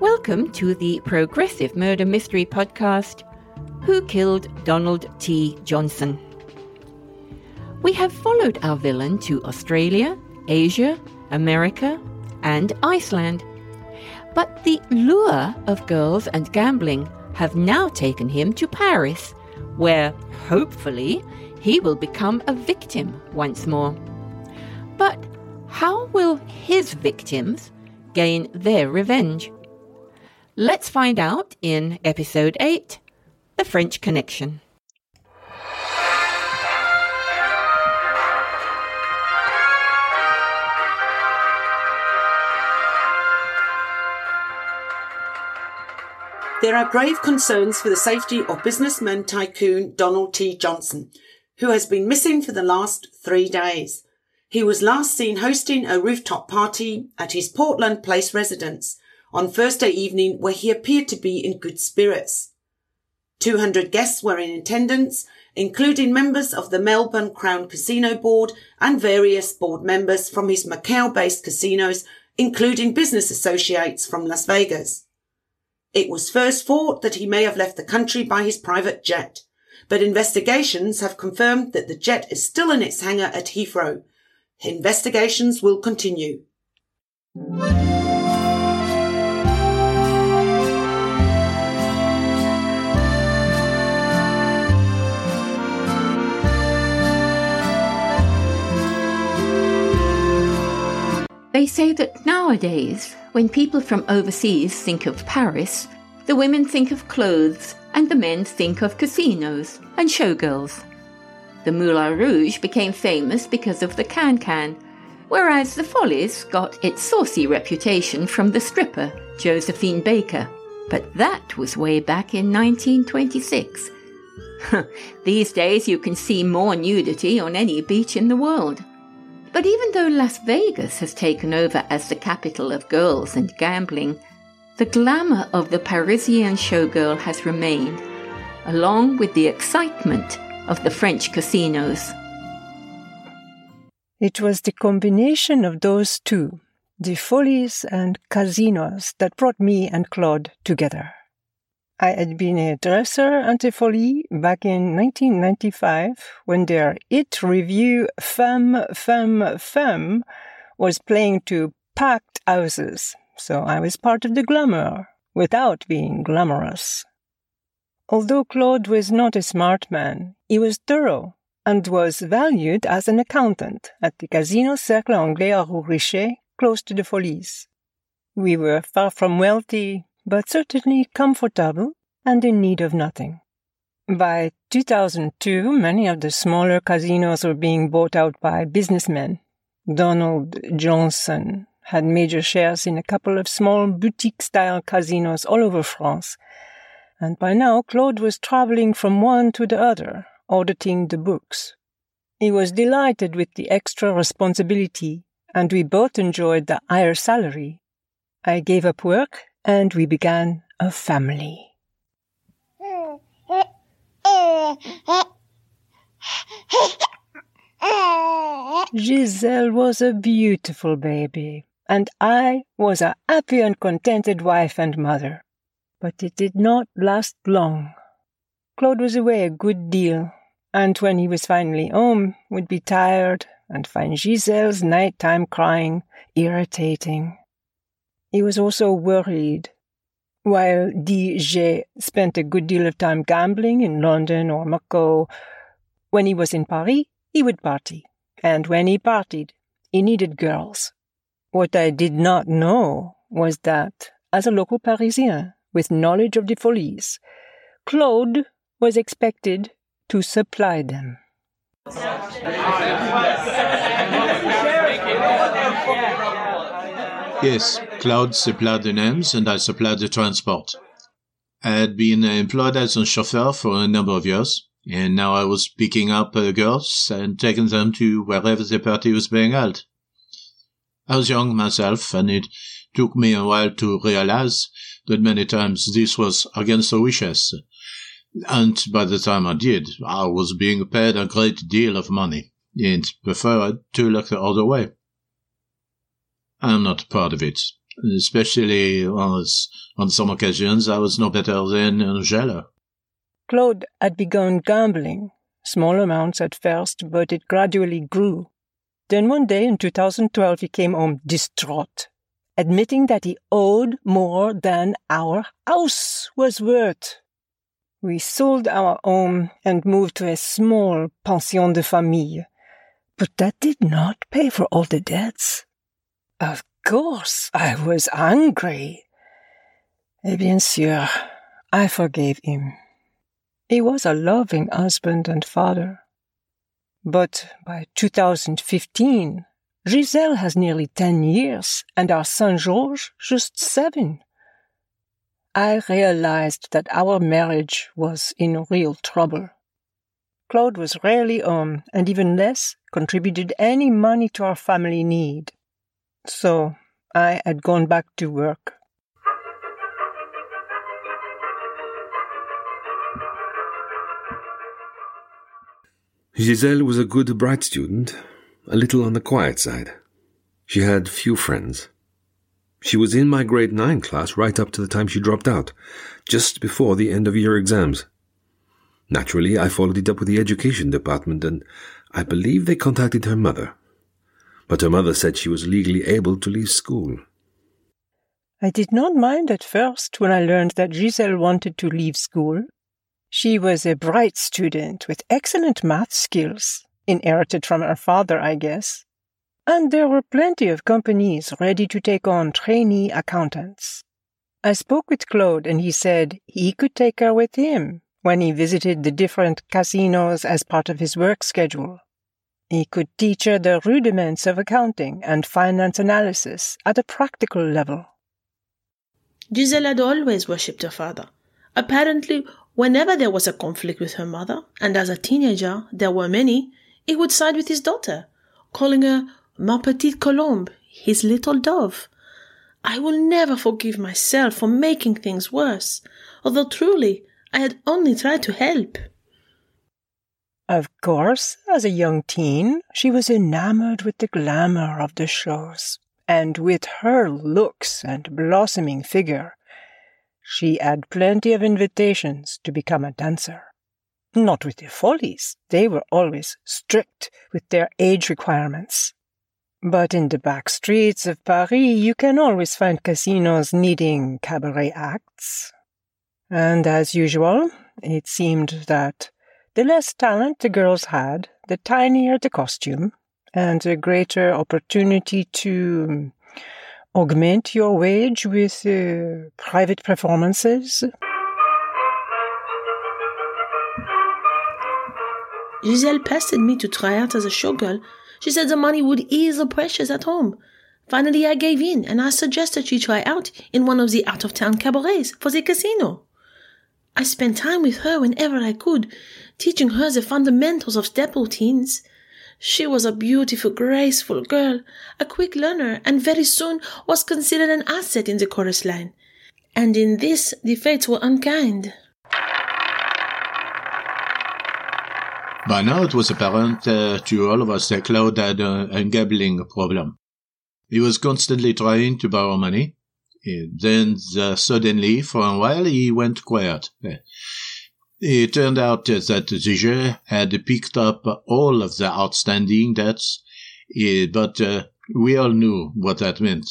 Welcome to the Progressive Murder Mystery Podcast Who Killed Donald T. Johnson? We have followed our villain to Australia, Asia, America, and Iceland. But the lure of girls and gambling have now taken him to Paris, where, hopefully, he will become a victim once more. But how will his victims gain their revenge? Let's find out in episode 8 The French Connection. There are grave concerns for the safety of businessman tycoon Donald T. Johnson, who has been missing for the last three days. He was last seen hosting a rooftop party at his Portland Place residence on Thursday evening where he appeared to be in good spirits. 200 guests were in attendance, including members of the Melbourne Crown Casino Board and various board members from his Macau-based casinos, including business associates from Las Vegas. It was first thought that he may have left the country by his private jet, but investigations have confirmed that the jet is still in its hangar at Heathrow. Investigations will continue. They say that nowadays, when people from overseas think of Paris, the women think of clothes and the men think of casinos and showgirls. The Moulin Rouge became famous because of the can-can, whereas the Follies got its saucy reputation from the stripper Josephine Baker. But that was way back in 1926. These days you can see more nudity on any beach in the world. But even though Las Vegas has taken over as the capital of girls and gambling, the glamour of the Parisian showgirl has remained, along with the excitement of the French casinos. It was the combination of those two, the follies and casinos, that brought me and Claude together. I had been a dresser at a Folie back in 1995 when their hit revue Femme, Femme, Femme was playing to packed houses, so I was part of the glamour without being glamorous. Although Claude was not a smart man, he was thorough and was valued as an accountant at the Casino Cercle Anglais à Rue Richer, close to the Folies. We were far from wealthy, but certainly comfortable and in need of nothing. By 2002, many of the smaller casinos were being bought out by businessmen. Donald Johnson had major shares in a couple of small boutique style casinos all over France. And by now, Claude was traveling from one to the other, auditing the books. He was delighted with the extra responsibility, and we both enjoyed the higher salary. I gave up work and we began a family. Giselle was a beautiful baby, and I was a happy and contented wife and mother. But it did not last long. Claude was away a good deal, and when he was finally home, would be tired and find Giselle's nighttime crying irritating. He was also worried. While DJ spent a good deal of time gambling in London or Macau, when he was in Paris, he would party. And when he partied, he needed girls. What I did not know was that, as a local Parisien with knowledge of the folies, Claude was expected to supply them. Yes, Claude supplied the names and I supplied the transport. I had been employed as a chauffeur for a number of years, and now I was picking up uh, girls and taking them to wherever the party was being held. I was young myself, and it took me a while to realize that many times this was against our wishes. And by the time I did, I was being paid a great deal of money, and preferred to look the other way. I'm not proud of it. especially on, on some occasions I was no better than Angela. Claude had begun gambling, small amounts at first, but it gradually grew. Then one day in 2012 he came home distraught, admitting that he owed more than our house was worth. We sold our home and moved to a small pension de famille, but that did not pay for all the debts. Of course, I was angry. Eh bien sûr, I forgave him. He was a loving husband and father. But by 2015, Giselle has nearly 10 years and our son Georges just seven. I realized that our marriage was in real trouble. Claude was rarely home and even less contributed any money to our family need. So I had gone back to work. Giselle was a good, bright student, a little on the quiet side. She had few friends. She was in my grade 9 class right up to the time she dropped out, just before the end of year exams. Naturally, I followed it up with the education department, and I believe they contacted her mother. But her mother said she was legally able to leave school. I did not mind at first when I learned that Giselle wanted to leave school. She was a bright student with excellent math skills, inherited from her father, I guess. And there were plenty of companies ready to take on trainee accountants. I spoke with Claude and he said he could take her with him when he visited the different casinos as part of his work schedule. He could teach her the rudiments of accounting and finance analysis at a practical level. Giselle had always worshipped her father. Apparently, whenever there was a conflict with her mother, and as a teenager there were many, he would side with his daughter, calling her Ma petite colombe, his little dove. I will never forgive myself for making things worse, although truly I had only tried to help. Of course, as a young teen, she was enamored with the glamour of the shows, and with her looks and blossoming figure, she had plenty of invitations to become a dancer. Not with the Follies, they were always strict with their age requirements. But in the back streets of Paris, you can always find casinos needing cabaret acts. And as usual, it seemed that the less talent the girls had, the tinier the costume, and the greater opportunity to augment your wage with uh, private performances. Giselle pestered me to try out as a showgirl. She said the money would ease the pressures at home. Finally, I gave in and I suggested she try out in one of the out of town cabarets for the casino. I spent time with her whenever I could, teaching her the fundamentals of step routines. She was a beautiful, graceful girl, a quick learner, and very soon was considered an asset in the chorus line. And in this, the fates were unkind. By now it was apparent uh, to all of us that Claude had a, a gambling problem. He was constantly trying to borrow money, then uh, suddenly, for a while, he went quiet. It turned out that Ziger had picked up all of the outstanding debts, but uh, we all knew what that meant.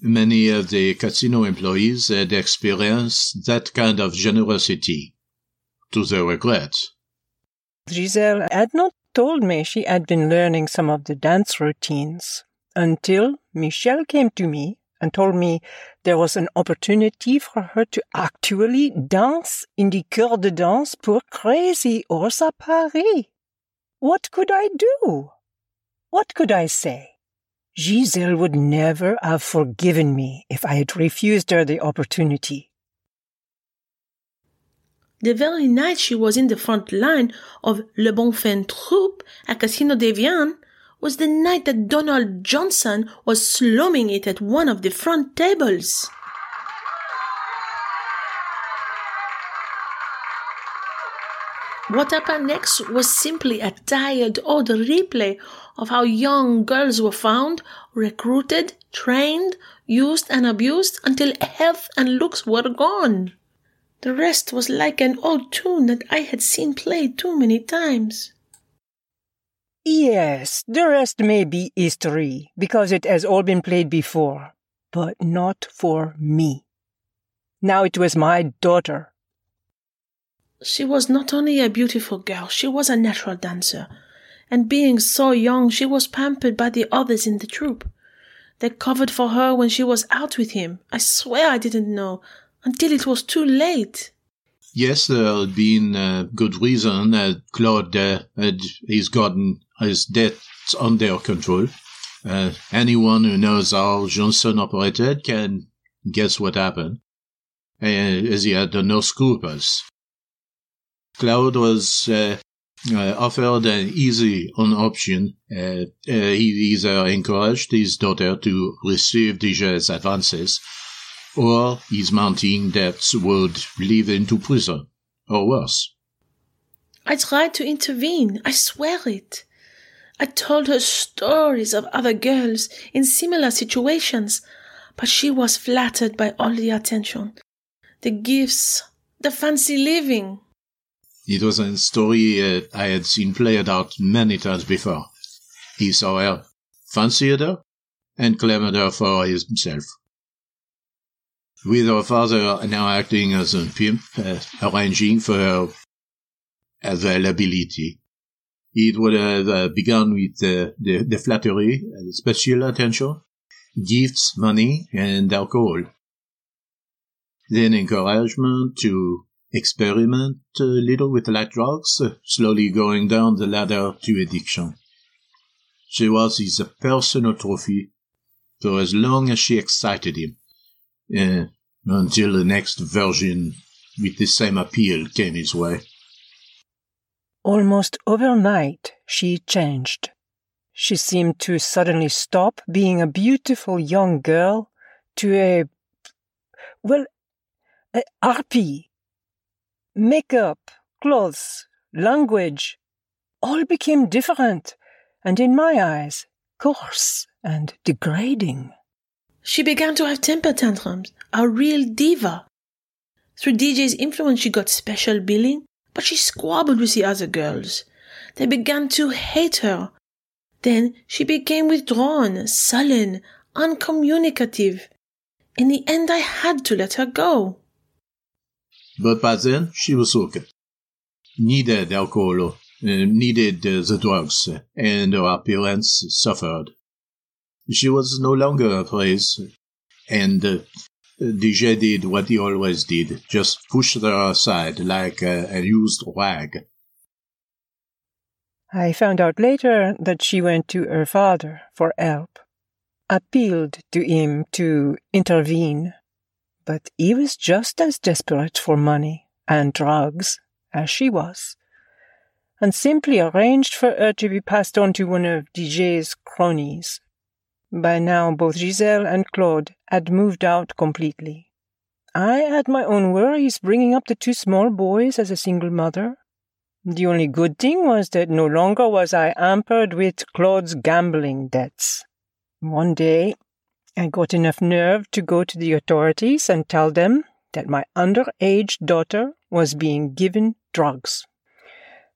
Many of the casino employees had experienced that kind of generosity, to their regret. Giselle had not told me she had been learning some of the dance routines until Michel came to me and told me there was an opportunity for her to actually dance in the Coeur de Danse pour Crazy Horse à Paris. What could I do? What could I say? Giselle would never have forgiven me if I had refused her the opportunity. The very night she was in the front line of Le Bon Fin Troupe at Casino d'Evian, was the night that Donald Johnson was slumming it at one of the front tables. What happened next was simply a tired old replay of how young girls were found, recruited, trained, used, and abused until health and looks were gone. The rest was like an old tune that I had seen played too many times. Yes, the rest may be history, because it has all been played before, but not for me. Now it was my daughter. She was not only a beautiful girl, she was a natural dancer. And being so young, she was pampered by the others in the troupe. They covered for her when she was out with him. I swear I didn't know until it was too late. Yes, uh, there had been a uh, good reason that Claude uh, had he's gotten his debts under control. Uh, anyone who knows how Johnson operated can guess what happened, uh, as he had no scruples. Claude was uh, uh, offered an easy on option. Uh, he either encouraged his daughter to receive DJ's advances, or his mounting debts would lead him to prison, or worse. I tried to intervene, I swear it. I told her stories of other girls in similar situations, but she was flattered by all the attention, the gifts, the fancy living. It was a story uh, I had seen played out many times before. He saw her, fancied her, and claimed her for himself. With her father now acting as a pimp, uh, arranging for her availability. It would have uh, begun with uh, the, the flattery, uh, special attention, gifts, money, and alcohol. Then encouragement to experiment a little with light drugs, slowly going down the ladder to addiction. She was his personal trophy for as long as she excited him, uh, until the next version with the same appeal came his way. Almost overnight, she changed. She seemed to suddenly stop being a beautiful young girl to a, well, a harpy makeup, clothes, language, all became different, and in my eyes, coarse and degrading. She began to have temper tantrums, a real diva. Through DJ's influence, she got special billing, but she squabbled with the other girls. They began to hate her. Then she became withdrawn, sullen, uncommunicative. In the end, I had to let her go. But by then, she was hooked. Needed alcohol, uh, needed uh, the drugs, and her appearance suffered. She was no longer afraid, and uh, DJ did what he always did, just pushed her aside like a, a used rag. I found out later that she went to her father for help, appealed to him to intervene but he was just as desperate for money and drugs as she was, and simply arranged for her to be passed on to one of DJ's cronies. By now, both Giselle and Claude had moved out completely. I had my own worries bringing up the two small boys as a single mother. The only good thing was that no longer was I hampered with Claude's gambling debts. One day, I got enough nerve to go to the authorities and tell them that my underage daughter was being given drugs.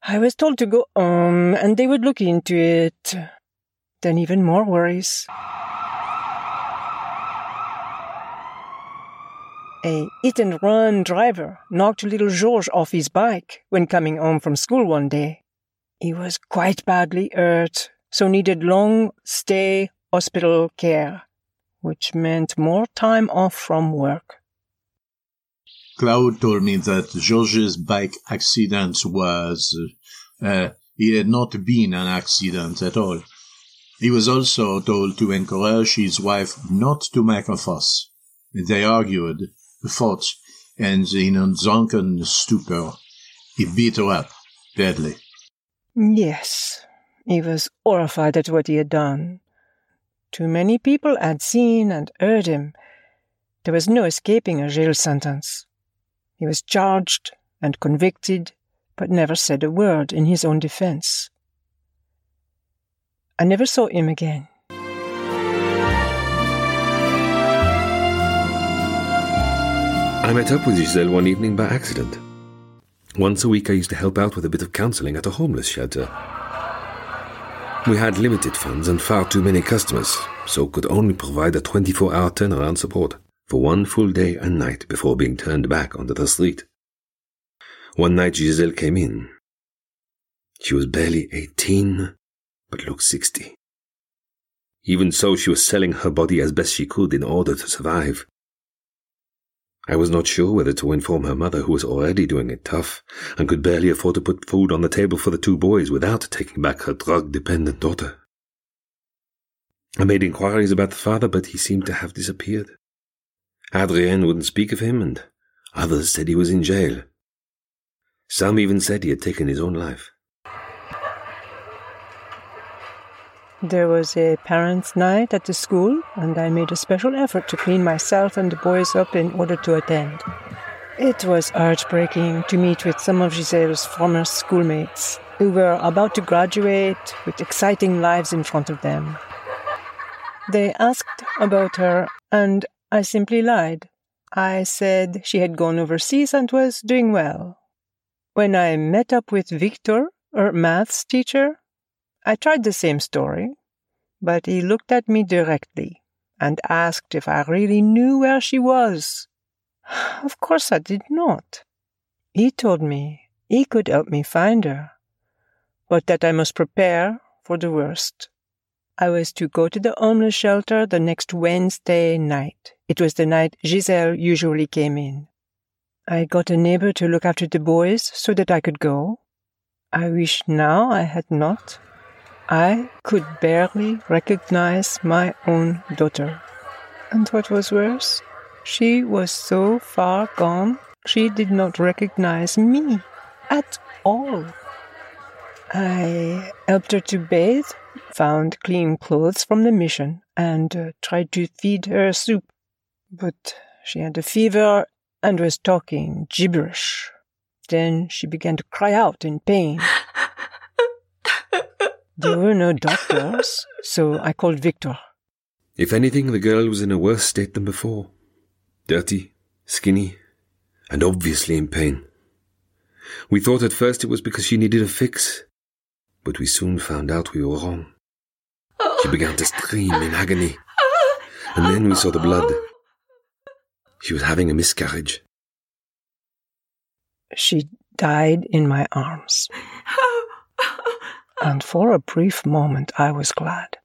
I was told to go home and they would look into it. Then even more worries. A hit and run driver knocked little Georges off his bike when coming home from school one day. He was quite badly hurt, so needed long stay hospital care which meant more time off from work. Claude told me that Georges' bike accident was, uh, it had not been an accident at all. He was also told to encourage his wife not to make a fuss. They argued, fought, and in a drunken stupor, he beat her up badly. Yes, he was horrified at what he had done. Too many people had seen and heard him. There was no escaping a jail sentence. He was charged and convicted, but never said a word in his own defense. I never saw him again. I met up with Giselle one evening by accident. Once a week, I used to help out with a bit of counseling at a homeless shelter. We had limited funds and far too many customers, so could only provide a 24 hour turnaround support for one full day and night before being turned back onto the street. One night Giselle came in. She was barely 18, but looked 60. Even so, she was selling her body as best she could in order to survive. I was not sure whether to inform her mother, who was already doing it tough and could barely afford to put food on the table for the two boys without taking back her drug dependent daughter. I made inquiries about the father, but he seemed to have disappeared. Adrien wouldn't speak of him, and others said he was in jail. Some even said he had taken his own life. There was a parents' night at the school, and I made a special effort to clean myself and the boys up in order to attend. It was heartbreaking to meet with some of Giselle's former schoolmates who were about to graduate with exciting lives in front of them. They asked about her, and I simply lied. I said she had gone overseas and was doing well. When I met up with Victor, her maths teacher, I tried the same story, but he looked at me directly and asked if I really knew where she was. Of course I did not. He told me he could help me find her, but that I must prepare for the worst. I was to go to the homeless shelter the next Wednesday night. It was the night Giselle usually came in. I got a neighbor to look after the boys so that I could go. I wish now I had not. I could barely recognize my own daughter. And what was worse, she was so far gone she did not recognize me at all. I helped her to bathe, found clean clothes from the mission, and uh, tried to feed her soup. But she had a fever and was talking gibberish. Then she began to cry out in pain. There were no doctors, so I called Victor. If anything, the girl was in a worse state than before. Dirty, skinny, and obviously in pain. We thought at first it was because she needed a fix, but we soon found out we were wrong. She began to scream in agony, and then we saw the blood. She was having a miscarriage. She died in my arms and for a brief moment I was glad.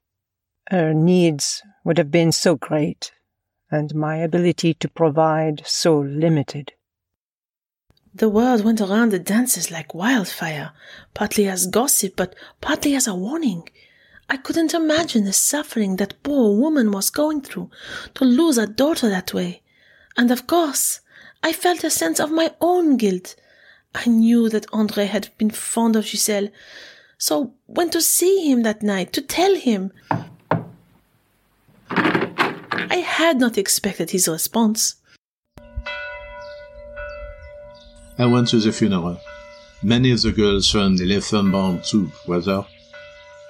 Her needs would have been so great, and my ability to provide so limited. The word went around the dances like wildfire, partly as gossip, but partly as a warning. I couldn't imagine the suffering that poor woman was going through to lose a daughter that way. And of course, I felt a sense of my own guilt. I knew that Andre had been fond of Giselle, so went to see him that night to tell him. I had not expected his response. I went to the funeral. Many of the girls from the Elephant Band too were there.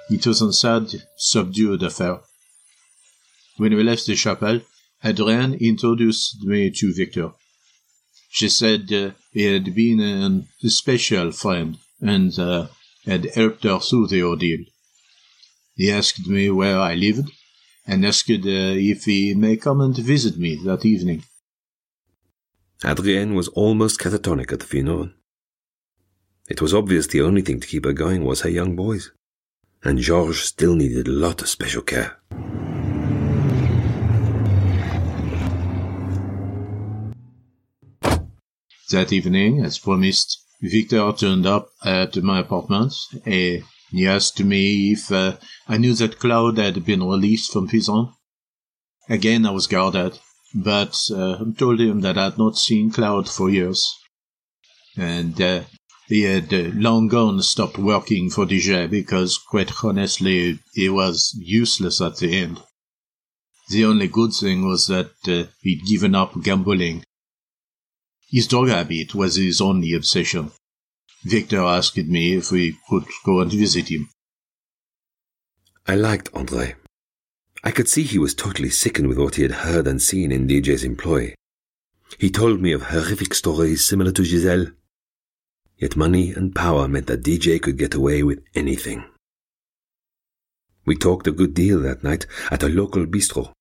It was a sad, subdued affair. When we left the chapel, Adrien introduced me to Victor. She said uh, he had been a special friend and uh, had helped her through the ordeal. He asked me where I lived and asked uh, if he may come and visit me that evening. Adrienne was almost catatonic at the funeral. It was obvious the only thing to keep her going was her young boys, and Georges still needed a lot of special care. That evening, as promised, Victor turned up at my apartment and he asked me if uh, I knew that Claude had been released from prison. Again, I was guarded, but uh, told him that I had not seen Claude for years. And uh, he had uh, long gone stopped working for DJ because, quite honestly, he was useless at the end. The only good thing was that uh, he'd given up gambling his dog habit was his only obsession. Victor asked me if we could go and visit him. I liked Andre. I could see he was totally sickened with what he had heard and seen in DJ's employ. He told me of horrific stories similar to Giselle. Yet money and power meant that DJ could get away with anything. We talked a good deal that night at a local bistro.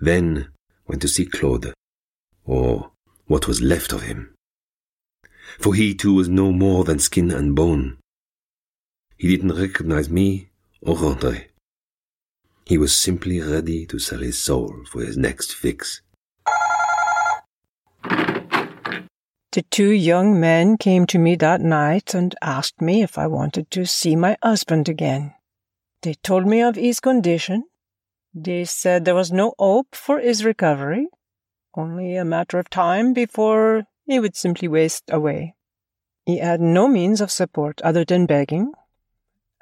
Then went to see Claude, or what was left of him. For he too was no more than skin and bone. He didn't recognize me or Andre. He was simply ready to sell his soul for his next fix. The two young men came to me that night and asked me if I wanted to see my husband again. They told me of his condition. They said there was no hope for his recovery, only a matter of time before he would simply waste away. He had no means of support other than begging,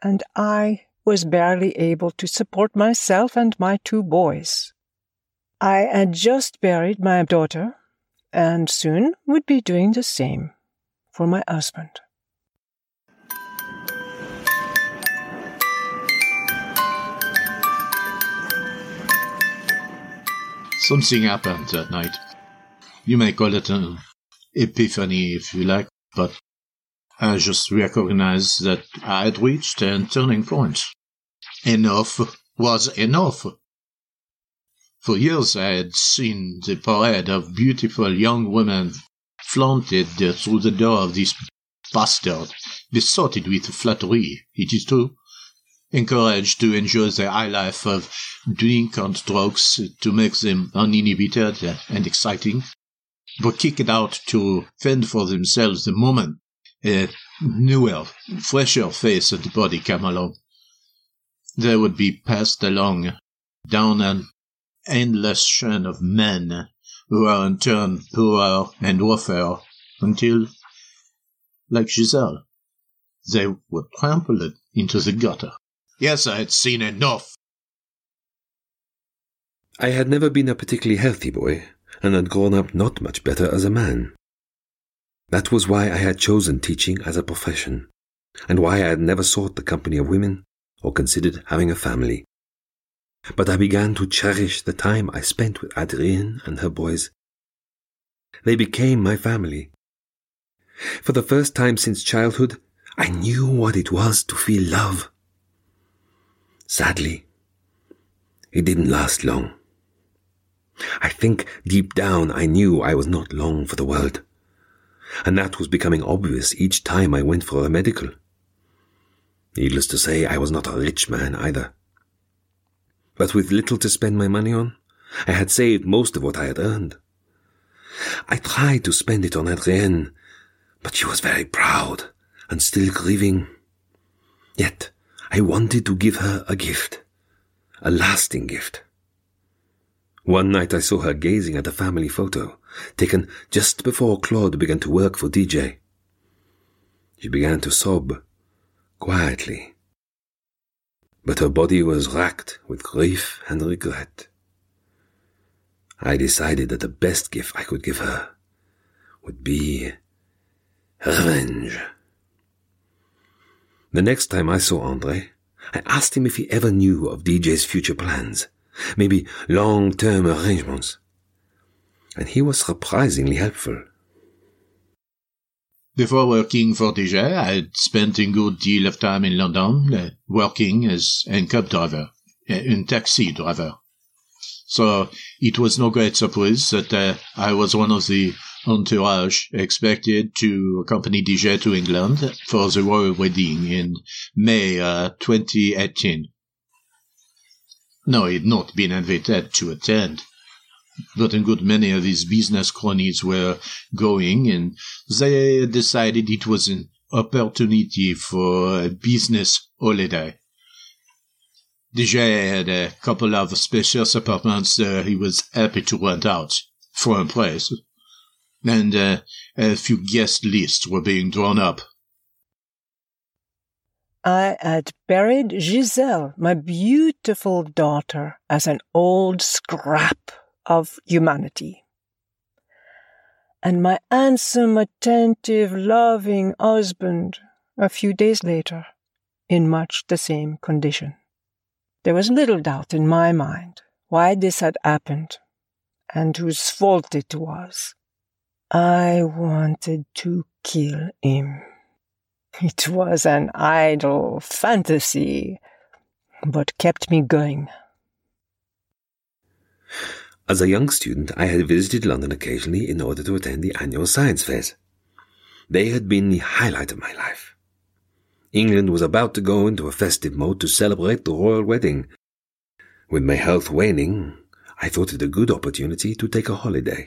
and I was barely able to support myself and my two boys. I had just buried my daughter, and soon would be doing the same for my husband. Something happened that night. You may call it an epiphany if you like, but I just recognized that I had reached a turning point. Enough was enough. For years I had seen the parade of beautiful young women flaunted through the door of this bastard, besotted with flattery, it is true, encouraged to enjoy the high life of drink and drugs to make them uninhibited and exciting, but kicked out to fend for themselves the moment a newer, fresher face the body came along. They would be passed along down an endless chain of men who are in turn poorer and rougher until, like Giselle, they were trampled into the gutter. Yes, I had seen enough. I had never been a particularly healthy boy, and had grown up not much better as a man. That was why I had chosen teaching as a profession, and why I had never sought the company of women or considered having a family. But I began to cherish the time I spent with Adrienne and her boys. They became my family. For the first time since childhood, I knew what it was to feel love. Sadly, it didn't last long. I think deep down I knew I was not long for the world and that was becoming obvious each time I went for a medical. Needless to say, I was not a rich man either. But with little to spend my money on, I had saved most of what I had earned. I tried to spend it on Adrienne, but she was very proud and still grieving. Yet I wanted to give her a gift, a lasting gift. One night I saw her gazing at a family photo, taken just before Claude began to work for DJ. She began to sob, quietly. But her body was racked with grief and regret. I decided that the best gift I could give her would be revenge. The next time I saw Andre, I asked him if he ever knew of DJ's future plans, maybe long-term arrangements and he was surprisingly helpful. Before working for DJ, I had spent a good deal of time in London uh, working as a cab driver, uh, a taxi driver. So it was no great surprise that uh, I was one of the entourage expected to accompany DJ to England for the royal wedding in May uh, 2018. No, he'd not been invited to attend but a good many of his business cronies were going, and they decided it was an opportunity for a business holiday. DJ had a couple of spacious apartments uh, he was happy to rent out for a price, and uh, a few guest lists were being drawn up. I had buried Giselle, my beautiful daughter, as an old scrap of humanity. and my handsome, attentive, loving husband a few days later in much the same condition. There was little doubt in my mind why this had happened and whose fault it was. I wanted to kill him. It was an idle fantasy, but kept me going. As a young student, I had visited London occasionally in order to attend the annual science fairs. They had been the highlight of my life. England was about to go into a festive mode to celebrate the royal wedding. With my health waning, I thought it a good opportunity to take a holiday.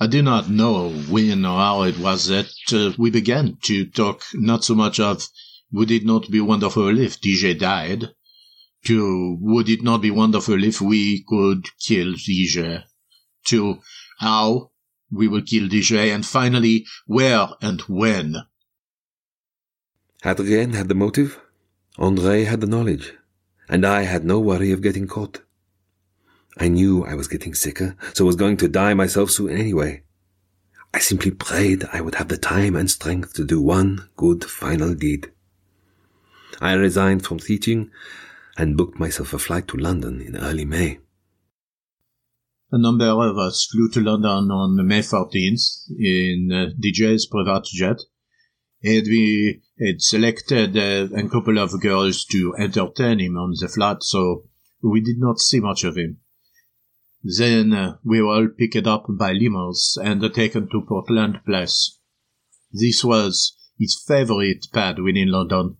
I do not know when or how it was that uh, we began to talk not so much of would it not be wonderful if DJ died, to would it not be wonderful if we could kill DJ, to how we will kill DJ, and finally where and when. Adrien had the motive, Andre had the knowledge, and I had no worry of getting caught. I knew I was getting sicker, so was going to die myself soon anyway. I simply prayed I would have the time and strength to do one good final deed. I resigned from teaching and booked myself a flight to London in early May. A number of us flew to London on May 14th in uh, DJ's private jet, and we had selected uh, a couple of girls to entertain him on the flight, so we did not see much of him. Then uh, we were all picked up by limos and taken to Portland Place. This was his favorite pad within London.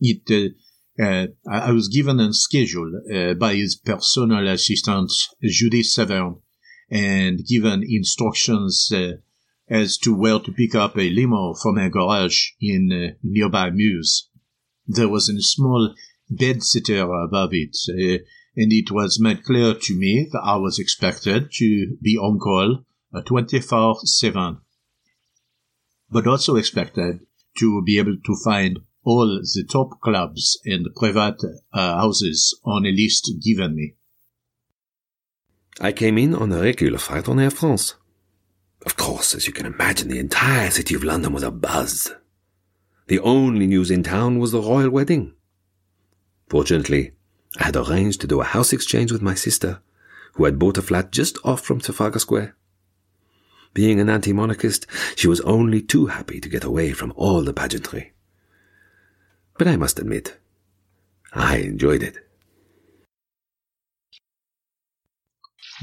It uh, uh, I was given a schedule uh, by his personal assistant, Judith Severn, and given instructions uh, as to where to pick up a limo from a garage in uh, nearby Mews. There was a small bed-sitter above it, and it was made clear to me that I was expected to be on call 24-7, but also expected to be able to find all the top clubs and private uh, houses on a list given me. I came in on a regular flight on Air France. Of course, as you can imagine, the entire city of London was abuzz. The only news in town was the royal wedding. Fortunately, I had arranged to do a house exchange with my sister, who had bought a flat just off from Trafalgar Square. Being an anti-monarchist, she was only too happy to get away from all the pageantry but I must admit, I enjoyed it.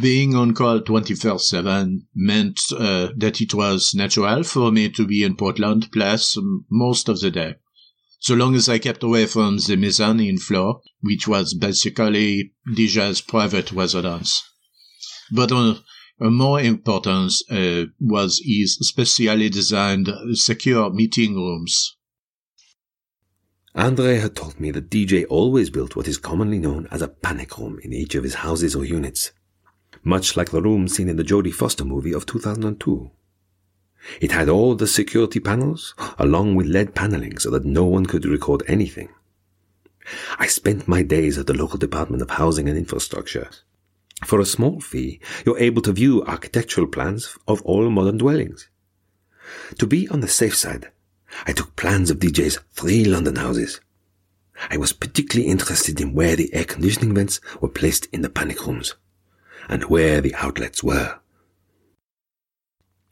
Being on call 24 7 meant uh, that it was natural for me to be in Portland Place most of the day. So long as I kept away from the mezzanine floor, which was basically DJ's private residence. But uh, more important uh, was his specially designed secure meeting rooms Andre had told me that DJ always built what is commonly known as a panic room in each of his houses or units, much like the room seen in the Jodie Foster movie of 2002. It had all the security panels, along with lead paneling so that no one could record anything. I spent my days at the local Department of Housing and Infrastructure. For a small fee, you're able to view architectural plans of all modern dwellings. To be on the safe side, I took plans of DJ's three London houses. I was particularly interested in where the air conditioning vents were placed in the panic rooms, and where the outlets were.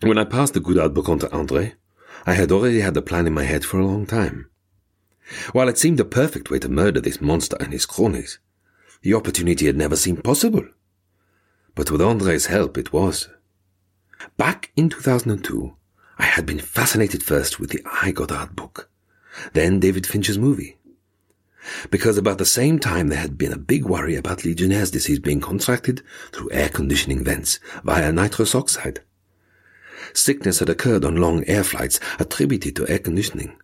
When I passed the good book on to Andre, I had already had the plan in my head for a long time. While it seemed the perfect way to murder this monster and his cronies, the opportunity had never seemed possible. But with Andre's help, it was. Back in 2002, I had been fascinated first with the I Goddard book, then David Fincher's movie. Because about the same time there had been a big worry about Legionnaire's disease being contracted through air conditioning vents via nitrous oxide. Sickness had occurred on long air flights attributed to air conditioning,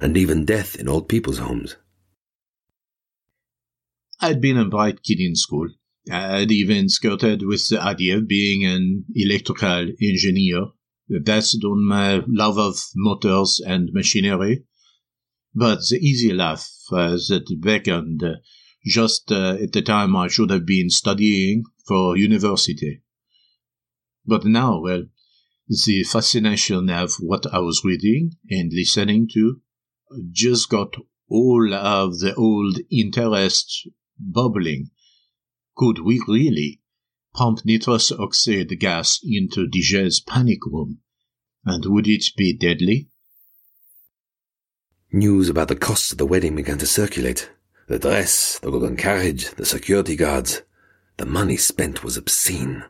and even death in old people's homes. I'd been a bright kid in school. I'd even skirted with the idea of being an electrical engineer based on my love of motors and machinery. But the easy life uh, that beckoned uh, just uh, at the time I should have been studying for university. But now, well, the fascination of what I was reading and listening to just got all of the old interest bubbling. Could we really pump nitrous oxide gas into DJ's panic room? And would it be deadly? News about the costs of the wedding began to circulate. The dress, the golden carriage, the security guards. The money spent was obscene.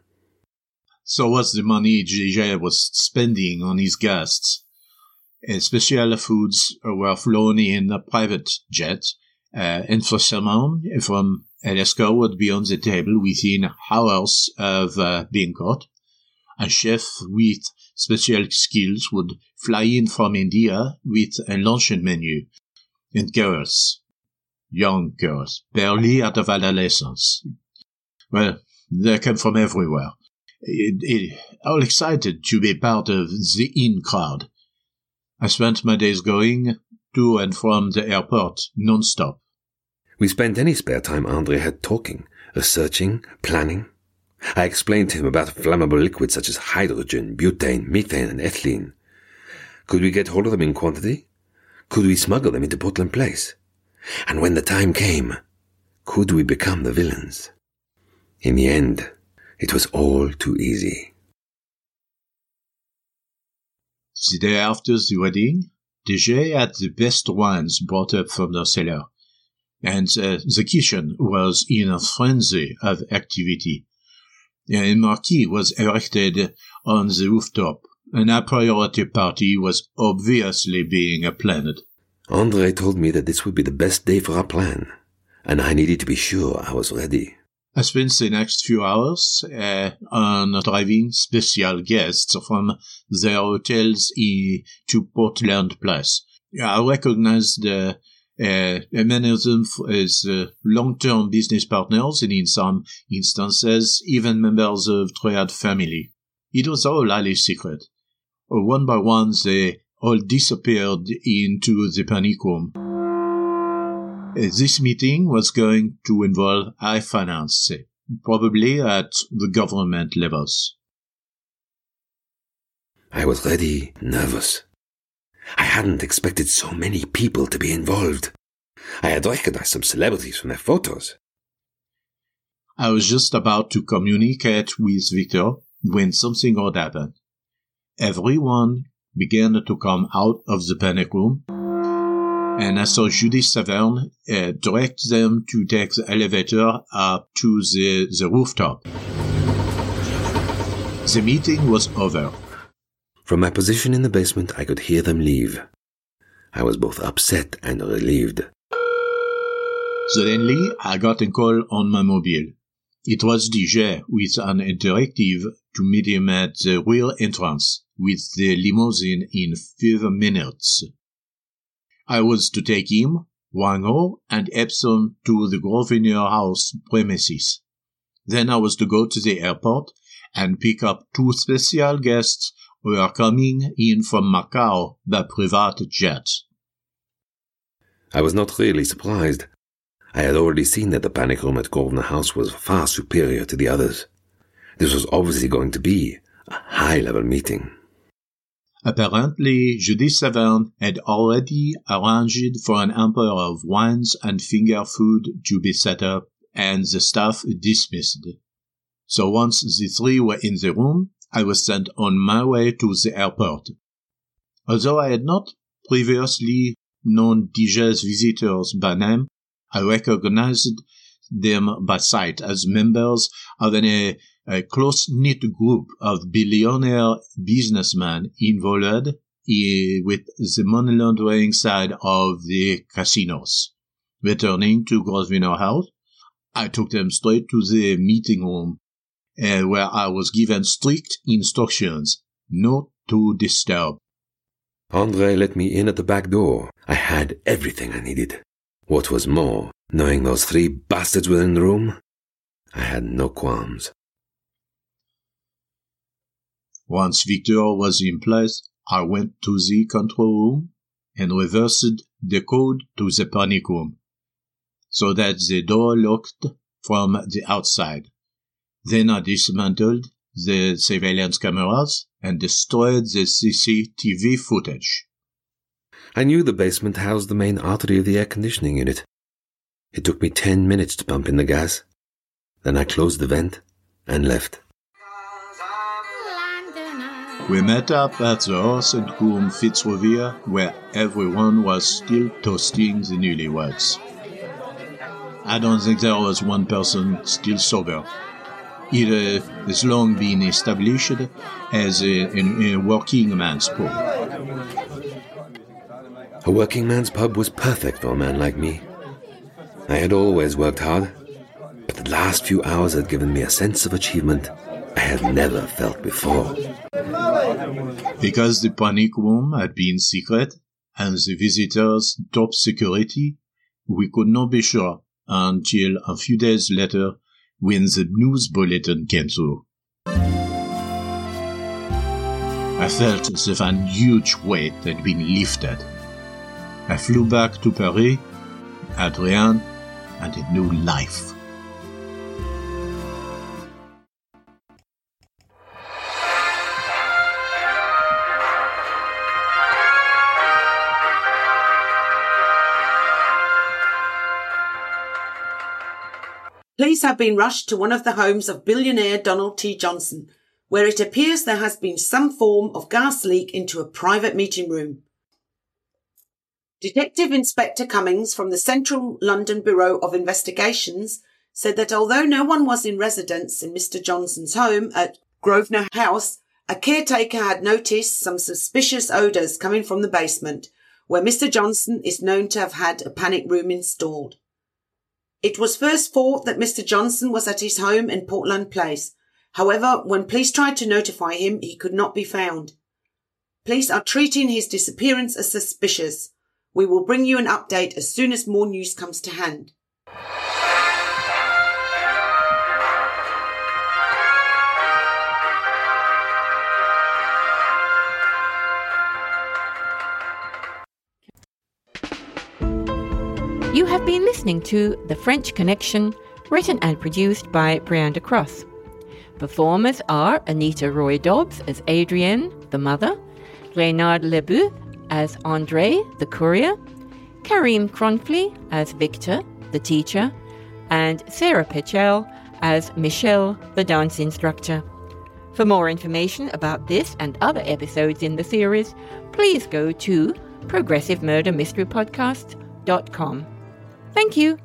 So what's the money DJ was spending on his guests? Uh, special foods were flown in a private jet, uh, and for someone from Alaska would be on the table within hours of uh, being caught. A chef with special skills would fly in from India with a luncheon menu. And girls, young girls, barely out of adolescence. Well, they came from everywhere it, it, excited to be part of the in crowd. I spent my days going to and from the airport non-stop. We spent any spare time Andre had talking, researching, planning. I explained to him about flammable liquids such as hydrogen, butane, methane, and ethylene. Could we get hold of them in quantity? Could we smuggle them into Portland Place? And when the time came, could we become the villains? In the end, it was all too easy. The day after the wedding, DJ had the best wines brought up from the cellar, and uh, the kitchen was in a frenzy of activity. A marquee was erected on the rooftop, and a priority party was obviously being planned. Andre told me that this would be the best day for our plan, and I needed to be sure I was ready. I spent the next few hours uh, on driving special guests from their hotels to Portland Place. I recognized uh, uh, them as uh, long-term business partners and in some instances even members of Triad family. It was all highly secret. One by one they all disappeared into the panic room. Uh, this meeting was going to involve high finance, probably at the government levels. I was ready, nervous. I hadn't expected so many people to be involved. I had recognized some celebrities from their photos. I was just about to communicate with Victor when something odd happened. Everyone began to come out of the panic room and I saw Judy Saverne uh, direct them to take the elevator up to the, the rooftop. The meeting was over. From my position in the basement, I could hear them leave. I was both upset and relieved. Suddenly, I got a call on my mobile. It was DJ with an directive to meet him at the rear entrance with the limousine in five minutes. I was to take him, Wango, and Epson to the Grosvenor House premises. Then I was to go to the airport and pick up two special guests who are coming in from Macau by private jet. I was not really surprised. I had already seen that the panic room at Grosvenor House was far superior to the others. This was obviously going to be a high-level meeting. Apparently, Judith Saverne had already arranged for an hamper of wines and finger food to be set up, and the staff dismissed. So once the three were in the room, I was sent on my way to the airport. Although I had not previously known DJ's visitors by name, I recognized them by sight as members of an a close-knit group of billionaire businessmen involved with the money laundering side of the casinos. Returning to Grosvenor House, I took them straight to the meeting room, uh, where I was given strict instructions not to disturb. Andre let me in at the back door. I had everything I needed. What was more, knowing those three bastards were in the room, I had no qualms. Once Victor was in place, I went to the control room and reversed the code to the panic room, so that the door locked from the outside. Then I dismantled the surveillance cameras and destroyed the CCTV footage. I knew the basement housed the main artery of the air conditioning unit. It took me ten minutes to pump in the gas. Then I closed the vent and left. We met up at the Horse and Groom Fitzrovia, where everyone was still toasting the newlyweds. I don't think there was one person still sober. It uh, has long been established as a, a, a working man's pub. A working man's pub was perfect for a man like me. I had always worked hard, but the last few hours had given me a sense of achievement I had never felt before. Because the panic room had been secret and the visitors top security, we could not be sure until a few days later when the news bulletin came through. I felt as if a huge weight had been lifted. I flew back to Paris, Adrienne, and a new life. Have been rushed to one of the homes of billionaire Donald T. Johnson, where it appears there has been some form of gas leak into a private meeting room. Detective Inspector Cummings from the Central London Bureau of Investigations said that although no one was in residence in Mr. Johnson's home at Grosvenor House, a caretaker had noticed some suspicious odours coming from the basement, where Mr. Johnson is known to have had a panic room installed. It was first thought that Mr. Johnson was at his home in Portland Place. However, when police tried to notify him, he could not be found. Police are treating his disappearance as suspicious. We will bring you an update as soon as more news comes to hand. Been listening to The French Connection, written and produced by Brianda Cross. Performers are Anita Roy Dobbs as Adrienne, the mother, Reynard Lebeuf as Andre, the courier, Karim Kronfli as Victor, the teacher, and Sarah Pechel as Michelle, the dance instructor. For more information about this and other episodes in the series, please go to progressivemurdermysterypodcast.com. Thank you.